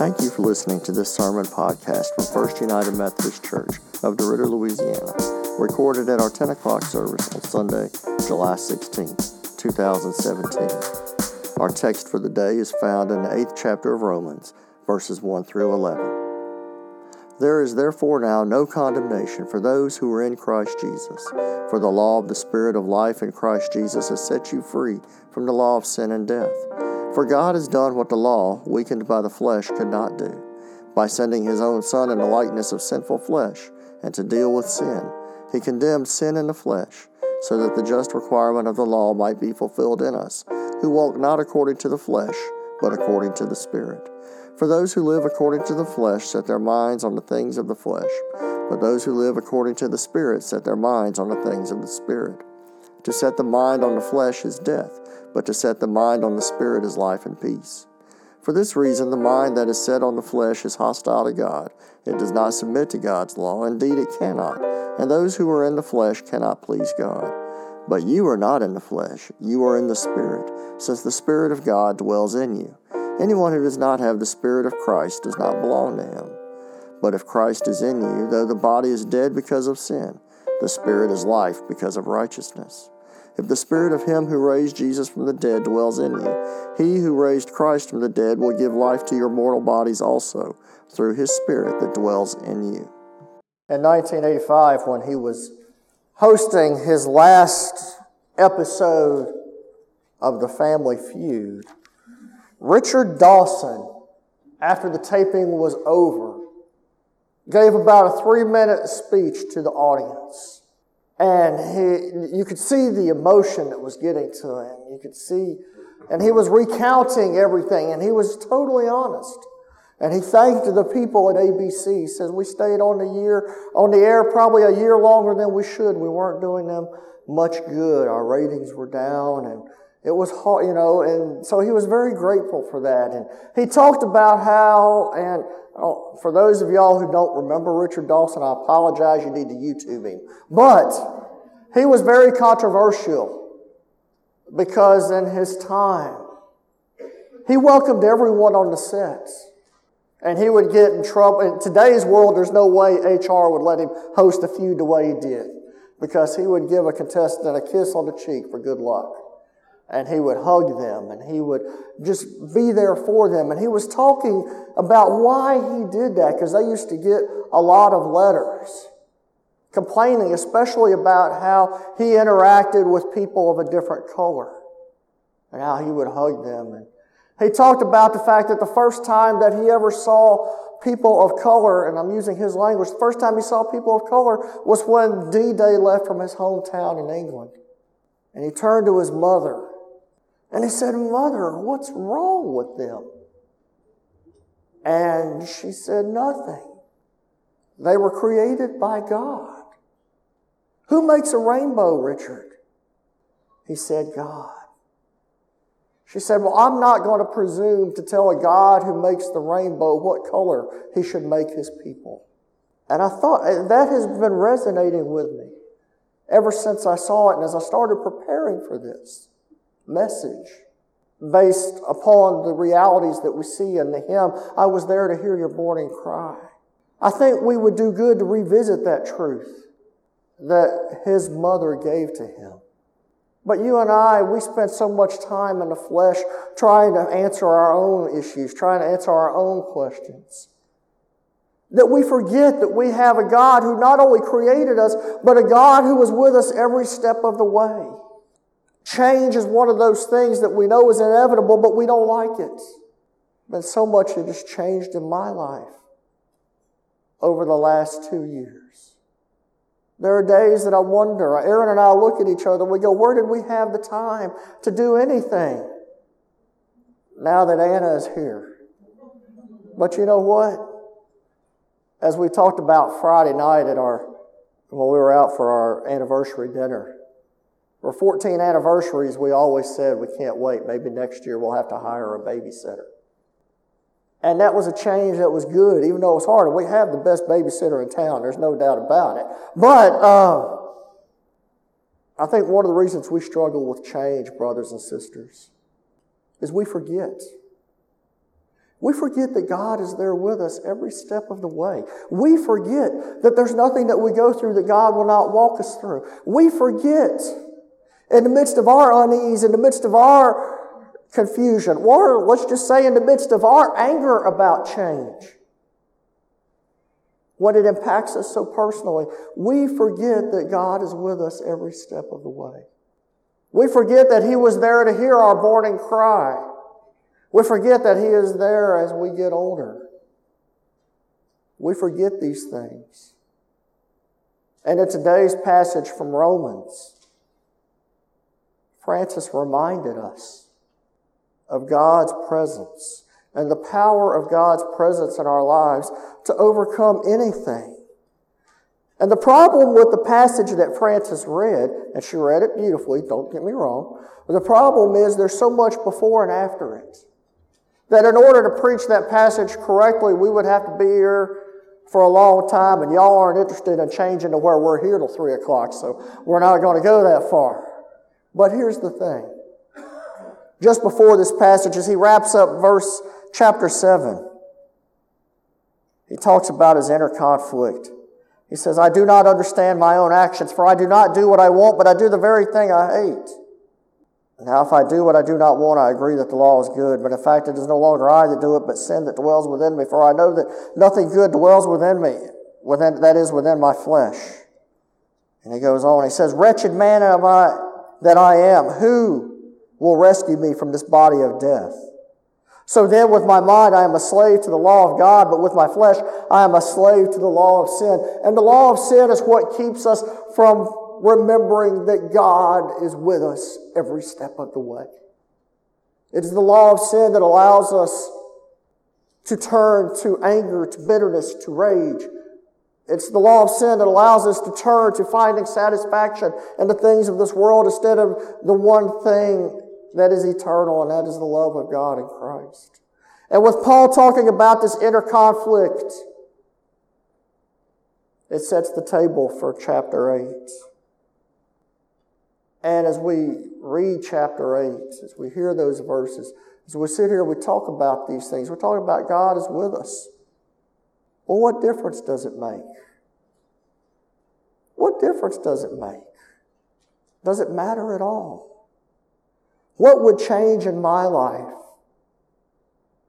Thank you for listening to this sermon podcast from First United Methodist Church of DeRidder, Louisiana, recorded at our 10 o'clock service on Sunday, July 16, 2017. Our text for the day is found in the 8th chapter of Romans, verses 1 through 11. There is therefore now no condemnation for those who are in Christ Jesus, for the law of the Spirit of life in Christ Jesus has set you free from the law of sin and death. For God has done what the law, weakened by the flesh, could not do, by sending His own Son in the likeness of sinful flesh, and to deal with sin. He condemned sin in the flesh, so that the just requirement of the law might be fulfilled in us, who walk not according to the flesh, but according to the Spirit. For those who live according to the flesh set their minds on the things of the flesh, but those who live according to the Spirit set their minds on the things of the Spirit. To set the mind on the flesh is death, but to set the mind on the Spirit is life and peace. For this reason, the mind that is set on the flesh is hostile to God. It does not submit to God's law. Indeed, it cannot. And those who are in the flesh cannot please God. But you are not in the flesh, you are in the Spirit, since the Spirit of God dwells in you. Anyone who does not have the Spirit of Christ does not belong to him. But if Christ is in you, though the body is dead because of sin, the Spirit is life because of righteousness. If the Spirit of Him who raised Jesus from the dead dwells in you, He who raised Christ from the dead will give life to your mortal bodies also, through His Spirit that dwells in you. In 1985, when he was hosting his last episode of The Family Feud, Richard Dawson, after the taping was over, gave about a three minute speech to the audience. And he, you could see the emotion that was getting to him. You could see, and he was recounting everything, and he was totally honest. And he thanked the people at ABC. He says, We stayed on the year, on the air probably a year longer than we should. We weren't doing them much good. Our ratings were down and it was hard, you know, and so he was very grateful for that. And he talked about how, and oh, for those of y'all who don't remember Richard Dawson, I apologize, you need to YouTube him. But he was very controversial because in his time, he welcomed everyone on the sets. And he would get in trouble. In today's world, there's no way HR would let him host a feud the way he did because he would give a contestant a kiss on the cheek for good luck and he would hug them and he would just be there for them. And he was talking about why he did that because they used to get a lot of letters complaining, especially about how he interacted with people of a different color and how he would hug them. And he talked about the fact that the first time that he ever saw people of color, and I'm using his language, the first time he saw people of color was when D Day left from his hometown in England. And he turned to his mother and he said, Mother, what's wrong with them? And she said, Nothing. They were created by God. Who makes a rainbow, Richard? He said, God. She said, Well, I'm not going to presume to tell a God who makes the rainbow what color he should make his people. And I thought that has been resonating with me ever since I saw it and as I started preparing for this message based upon the realities that we see in the hymn, I was there to hear your morning cry. I think we would do good to revisit that truth that his mother gave to him. But you and I, we spend so much time in the flesh trying to answer our own issues, trying to answer our own questions. That we forget that we have a God who not only created us, but a God who was with us every step of the way. Change is one of those things that we know is inevitable, but we don't like it. But so much it has changed in my life over the last two years. There are days that I wonder, Aaron and I look at each other, we go, where did we have the time to do anything? Now that Anna is here. But you know what? As we talked about Friday night at our, when we were out for our anniversary dinner, for 14 anniversaries, we always said we can't wait. Maybe next year we'll have to hire a babysitter. And that was a change that was good, even though it was hard. We have the best babysitter in town, there's no doubt about it. But uh, I think one of the reasons we struggle with change, brothers and sisters, is we forget. We forget that God is there with us every step of the way. We forget that there's nothing that we go through that God will not walk us through. We forget in the midst of our unease, in the midst of our confusion, or let's just say in the midst of our anger about change, when it impacts us so personally, we forget that God is with us every step of the way. We forget that He was there to hear our mourning cry. We forget that He is there as we get older. We forget these things. And in today's passage from Romans, Francis reminded us of God's presence and the power of God's presence in our lives to overcome anything. And the problem with the passage that Francis read, and she read it beautifully, don't get me wrong, but the problem is there's so much before and after it. That in order to preach that passage correctly, we would have to be here for a long time, and y'all aren't interested in changing to where we're here till 3 o'clock, so we're not going to go that far. But here's the thing. Just before this passage, as he wraps up verse chapter 7, he talks about his inner conflict. He says, I do not understand my own actions, for I do not do what I want, but I do the very thing I hate. Now, if I do what I do not want, I agree that the law is good. But in fact, it is no longer I that do it, but sin that dwells within me. For I know that nothing good dwells within me, within, that is within my flesh. And he goes on, he says, Wretched man am I that I am. Who will rescue me from this body of death? So then, with my mind, I am a slave to the law of God, but with my flesh, I am a slave to the law of sin. And the law of sin is what keeps us from remembering that God is with us every step of the way. It is the law of sin that allows us to turn to anger, to bitterness, to rage. It's the law of sin that allows us to turn to finding satisfaction in the things of this world instead of the one thing that is eternal, and that is the love of God in Christ. And with Paul talking about this inner conflict, it sets the table for chapter 8. And as we read chapter 8, as we hear those verses, as we sit here, and we talk about these things. We're talking about God is with us. Well, what difference does it make? What difference does it make? Does it matter at all? What would change in my life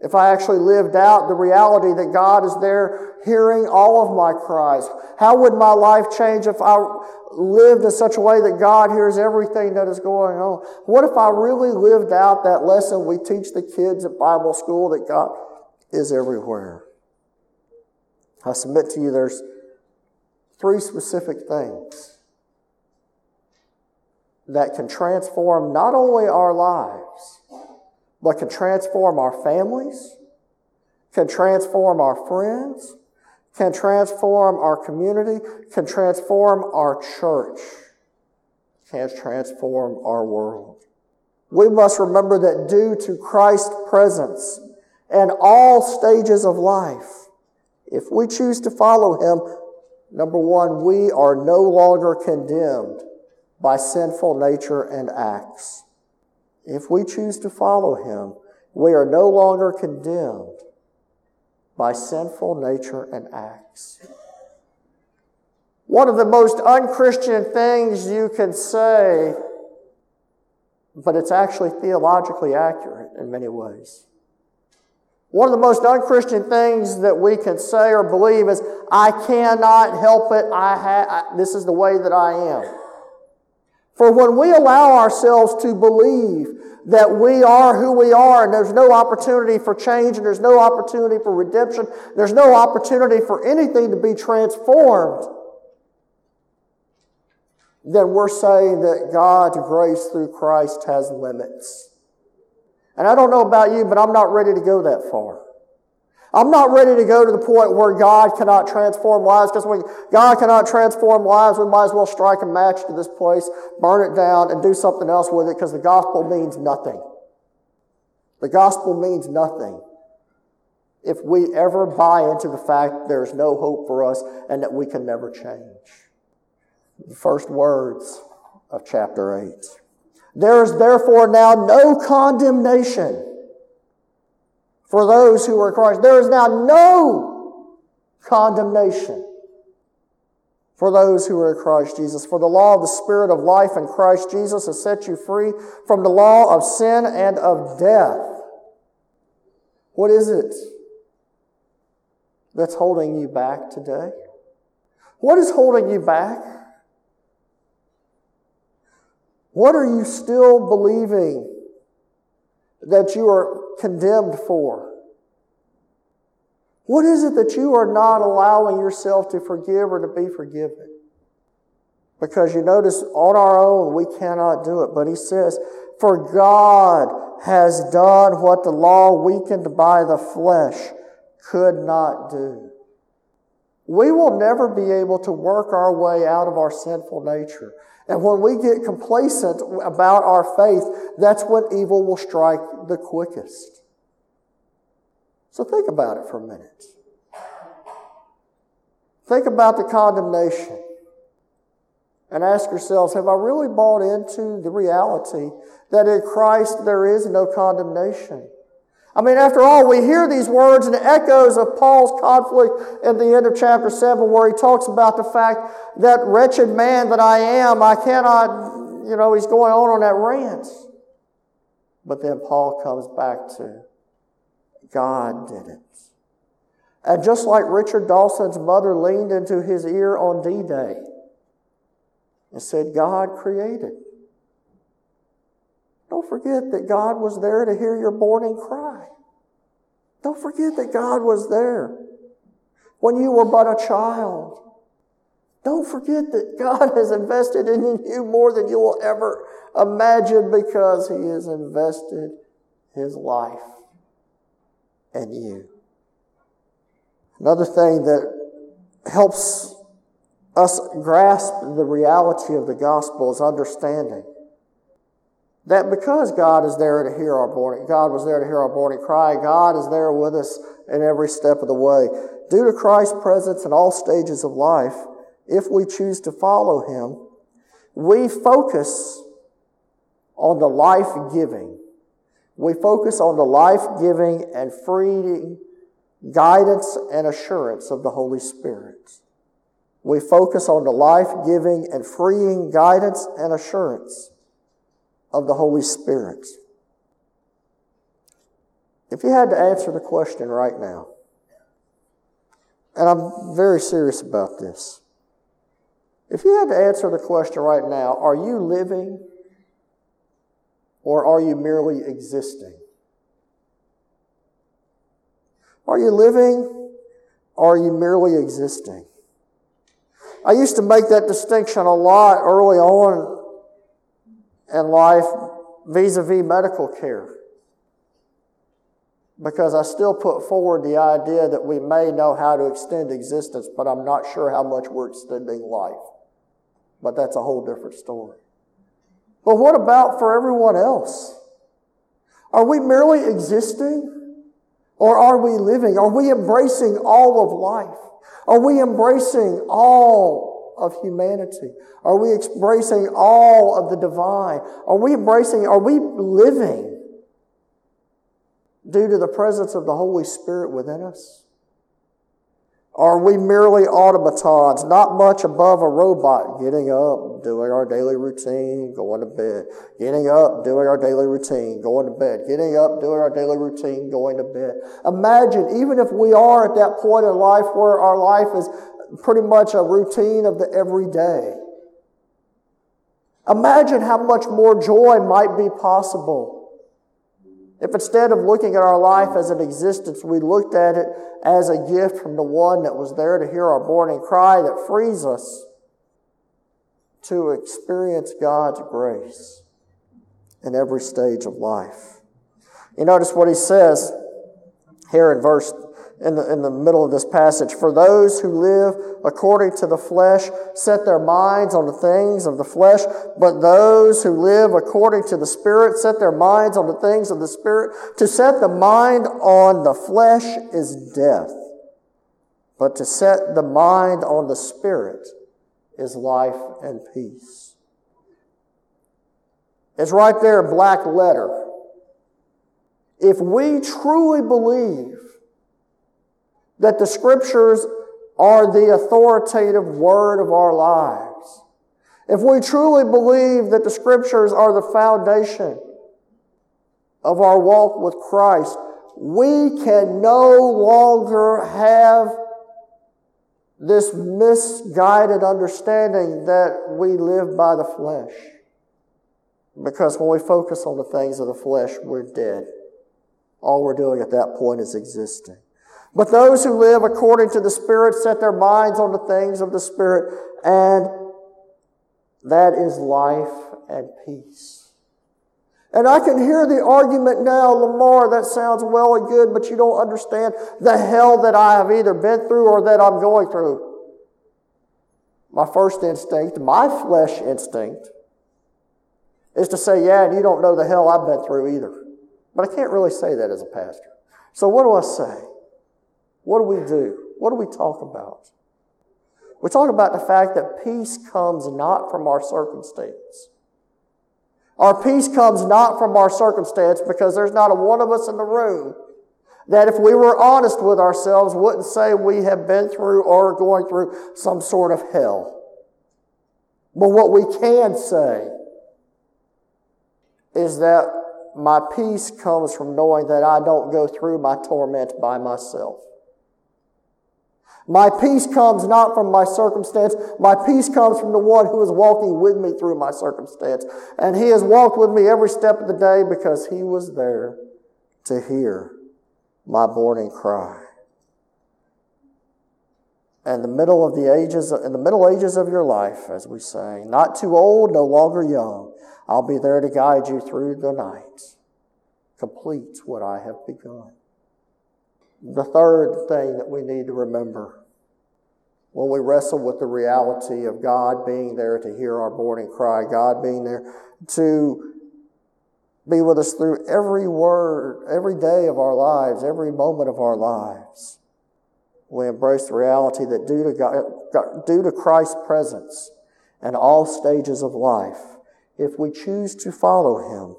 if I actually lived out the reality that God is there hearing all of my cries? How would my life change if I lived in such a way that God hears everything that is going on? What if I really lived out that lesson we teach the kids at Bible school that God is everywhere? I submit to you there's three specific things that can transform not only our lives, but can transform our families, can transform our friends, can transform our community, can transform our church, can transform our world. We must remember that due to Christ's presence in all stages of life, if we choose to follow Him, number one, we are no longer condemned by sinful nature and acts. If we choose to follow Him, we are no longer condemned by sinful nature and acts. One of the most unchristian things you can say, but it's actually theologically accurate in many ways. One of the most unchristian things that we can say or believe is, I cannot help it. I ha- this is the way that I am. For when we allow ourselves to believe that we are who we are and there's no opportunity for change and there's no opportunity for redemption, there's no opportunity for anything to be transformed, then we're saying that God's grace through Christ has limits. And I don't know about you, but I'm not ready to go that far. I'm not ready to go to the point where God cannot transform lives because when God cannot transform lives, we might as well strike a match to this place, burn it down, and do something else with it because the gospel means nothing. The gospel means nothing if we ever buy into the fact there's no hope for us and that we can never change. The first words of chapter 8. There is therefore now no condemnation for those who are in Christ. There is now no condemnation for those who are in Christ Jesus. For the law of the Spirit of life in Christ Jesus has set you free from the law of sin and of death. What is it that's holding you back today? What is holding you back? What are you still believing that you are condemned for? What is it that you are not allowing yourself to forgive or to be forgiven? Because you notice on our own we cannot do it. But he says, For God has done what the law weakened by the flesh could not do. We will never be able to work our way out of our sinful nature. And when we get complacent about our faith, that's when evil will strike the quickest. So think about it for a minute. Think about the condemnation and ask yourselves Have I really bought into the reality that in Christ there is no condemnation? I mean, after all, we hear these words and the echoes of Paul's conflict at the end of chapter 7, where he talks about the fact that wretched man that I am, I cannot, you know, he's going on on that rant. But then Paul comes back to God did it. And just like Richard Dawson's mother leaned into his ear on D Day and said, God created. Don't forget that God was there to hear your mourning cry. Don't forget that God was there when you were but a child. Don't forget that God has invested in you more than you will ever imagine because He has invested His life in you. Another thing that helps us grasp the reality of the gospel is understanding that because God is there to hear our mourning, God was there to hear our mourning cry, God is there with us in every step of the way. Due to Christ's presence in all stages of life, if we choose to follow Him, we focus on the life giving. We focus on the life giving and freeing guidance and assurance of the Holy Spirit. We focus on the life giving and freeing guidance and assurance of the Holy Spirit. If you had to answer the question right now, and I'm very serious about this, if you had to answer the question right now, are you living or are you merely existing? Are you living or are you merely existing? I used to make that distinction a lot early on in life vis a vis medical care. Because I still put forward the idea that we may know how to extend existence, but I'm not sure how much we're extending life. But that's a whole different story. But what about for everyone else? Are we merely existing? Or are we living? Are we embracing all of life? Are we embracing all of humanity? Are we embracing all of the divine? Are we embracing, are we living due to the presence of the Holy Spirit within us? Are we merely automatons, not much above a robot, getting up, doing our daily routine, going to bed, getting up, doing our daily routine, going to bed, getting up, doing our daily routine, going to bed? Imagine, even if we are at that point in life where our life is pretty much a routine of the everyday. Imagine how much more joy might be possible if instead of looking at our life as an existence, we looked at it as a gift from the one that was there to hear our mourning cry that frees us to experience God's grace in every stage of life. You notice what he says here in verse in the, in the middle of this passage. For those who live according to the flesh set their minds on the things of the flesh, but those who live according to the Spirit set their minds on the things of the Spirit. To set the mind on the flesh is death, but to set the mind on the Spirit is life and peace. It's right there in black letter if we truly believe that the scriptures are the authoritative word of our lives, if we truly believe that the scriptures are the foundation of our walk with Christ, we can no longer have this misguided understanding that we live by the flesh. Because when we focus on the things of the flesh, we're dead. All we're doing at that point is existing. But those who live according to the Spirit set their minds on the things of the Spirit, and that is life and peace. And I can hear the argument now, Lamar, that sounds well and good, but you don't understand the hell that I have either been through or that I'm going through. My first instinct, my flesh instinct, is to say, yeah, and you don't know the hell I've been through either. But I can't really say that as a pastor. So what do I say? What do we do? What do we talk about? We talk about the fact that peace comes not from our circumstance. Our peace comes not from our circumstance because there's not a one of us in the room that if we were honest with ourselves wouldn't say we have been through or are going through some sort of hell. But what we can say is that my peace comes from knowing that I don't go through my torment by myself. My peace comes not from my circumstance. My peace comes from the one who is walking with me through my circumstance. And he has walked with me every step of the day because he was there to hear my morning cry. And the middle of the ages, in the middle ages of your life, as we say, not too old, no longer young, I'll be there to guide you through the night. Complete what I have begun. The third thing that we need to remember when we wrestle with the reality of God being there to hear our morning cry, God being there to be with us through every word, every day of our lives, every moment of our lives. We embrace the reality that due to, God, due to Christ's presence in all stages of life, if we choose to follow Him,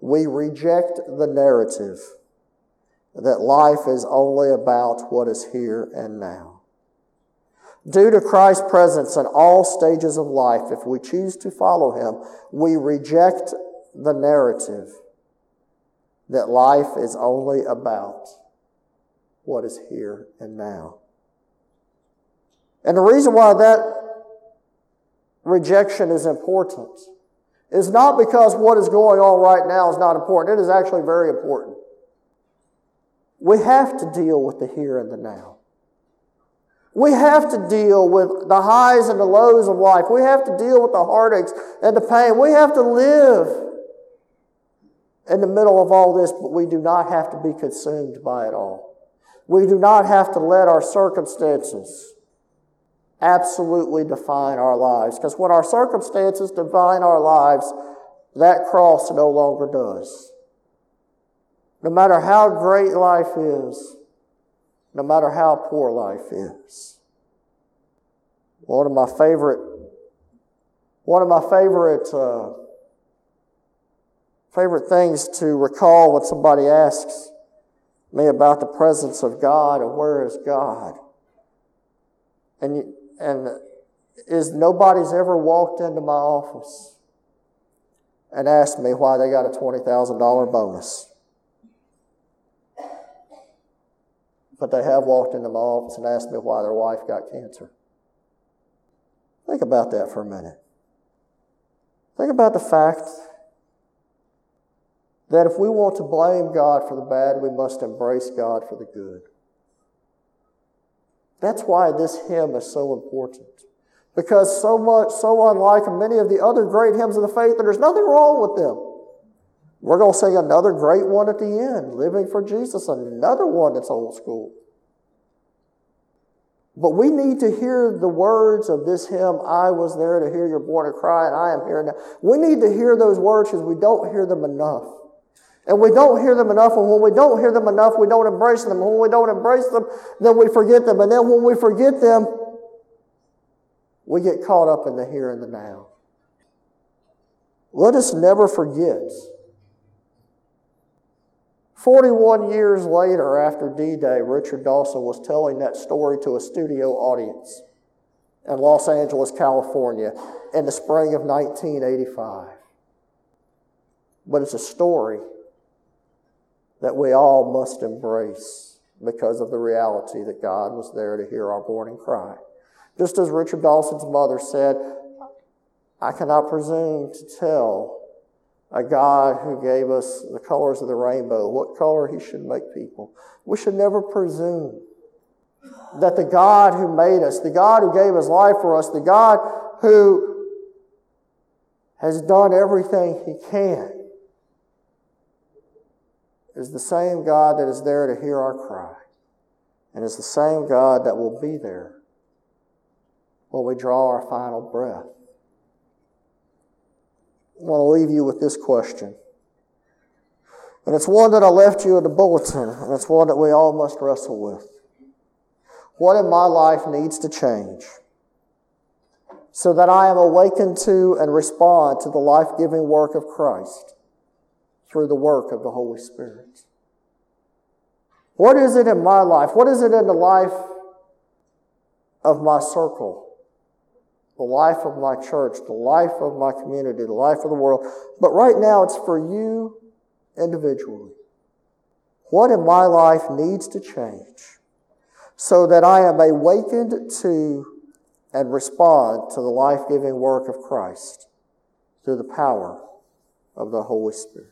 we reject the narrative that life is only about what is here and now. Due to Christ's presence in all stages of life, if we choose to follow Him, we reject the narrative that life is only about what is here and now. And the reason why that rejection is important is not because what is going on right now is not important. It is actually very important. We have to deal with the here and the now. We have to deal with the highs and the lows of life. We have to deal with the heartaches and the pain. We have to live in the middle of all this, but we do not have to be consumed by it all. We do not have to let our circumstances absolutely define our lives. Because when our circumstances define our lives, that cross no longer does. No matter how great life is, no matter how poor life is. One of my favorite, one of my favorite, uh, favorite things to recall when somebody asks me about the presence of God and where is God. And, and is nobody's ever walked into my office and asked me why they got a $20,000 bonus. But they have walked into my office and asked me why their wife got cancer. Think about that for a minute. Think about the fact that if we want to blame God for the bad, we must embrace God for the good. That's why this hymn is so important. Because so much, so unlike many of the other great hymns of the faith, there's nothing wrong with them. We're going to sing another great one at the end, Living for Jesus, another one that's old school. But we need to hear the words of this hymn, I was there to hear your born cry, and I am here now. We need to hear those words because we don't hear them enough. And we don't hear them enough, and when we don't hear them enough, we don't embrace them. When we don't embrace them, then we forget them. And then when we forget them, we get caught up in the here and the now. Let us never forget 41 years later, after D Day, Richard Dawson was telling that story to a studio audience in Los Angeles, California, in the spring of 1985. But it's a story that we all must embrace because of the reality that God was there to hear our mourning cry. Just as Richard Dawson's mother said, I cannot presume to tell a God who gave us the colors of the rainbow, what color He should make people. We should never presume that the God who made us, the God who gave His life for us, the God who has done everything He can, is the same God that is there to hear our cry, and is the same God that will be there when we draw our final breath. I want to leave you with this question. And it's one that I left you in the bulletin, and it's one that we all must wrestle with. What in my life needs to change so that I am awakened to and respond to the life giving work of Christ through the work of the Holy Spirit? What is it in my life? What is it in the life of my circle? The life of my church, the life of my community, the life of the world. But right now, it's for you individually. What in my life needs to change so that I am awakened to and respond to the life giving work of Christ through the power of the Holy Spirit.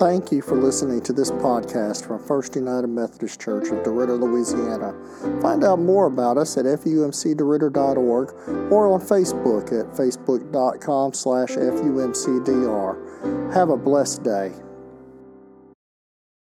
Thank you for listening to this podcast from First United Methodist Church of DeRidder, Louisiana. Find out more about us at fumcderidder.org or on Facebook at facebook.com slash fumcdr. Have a blessed day.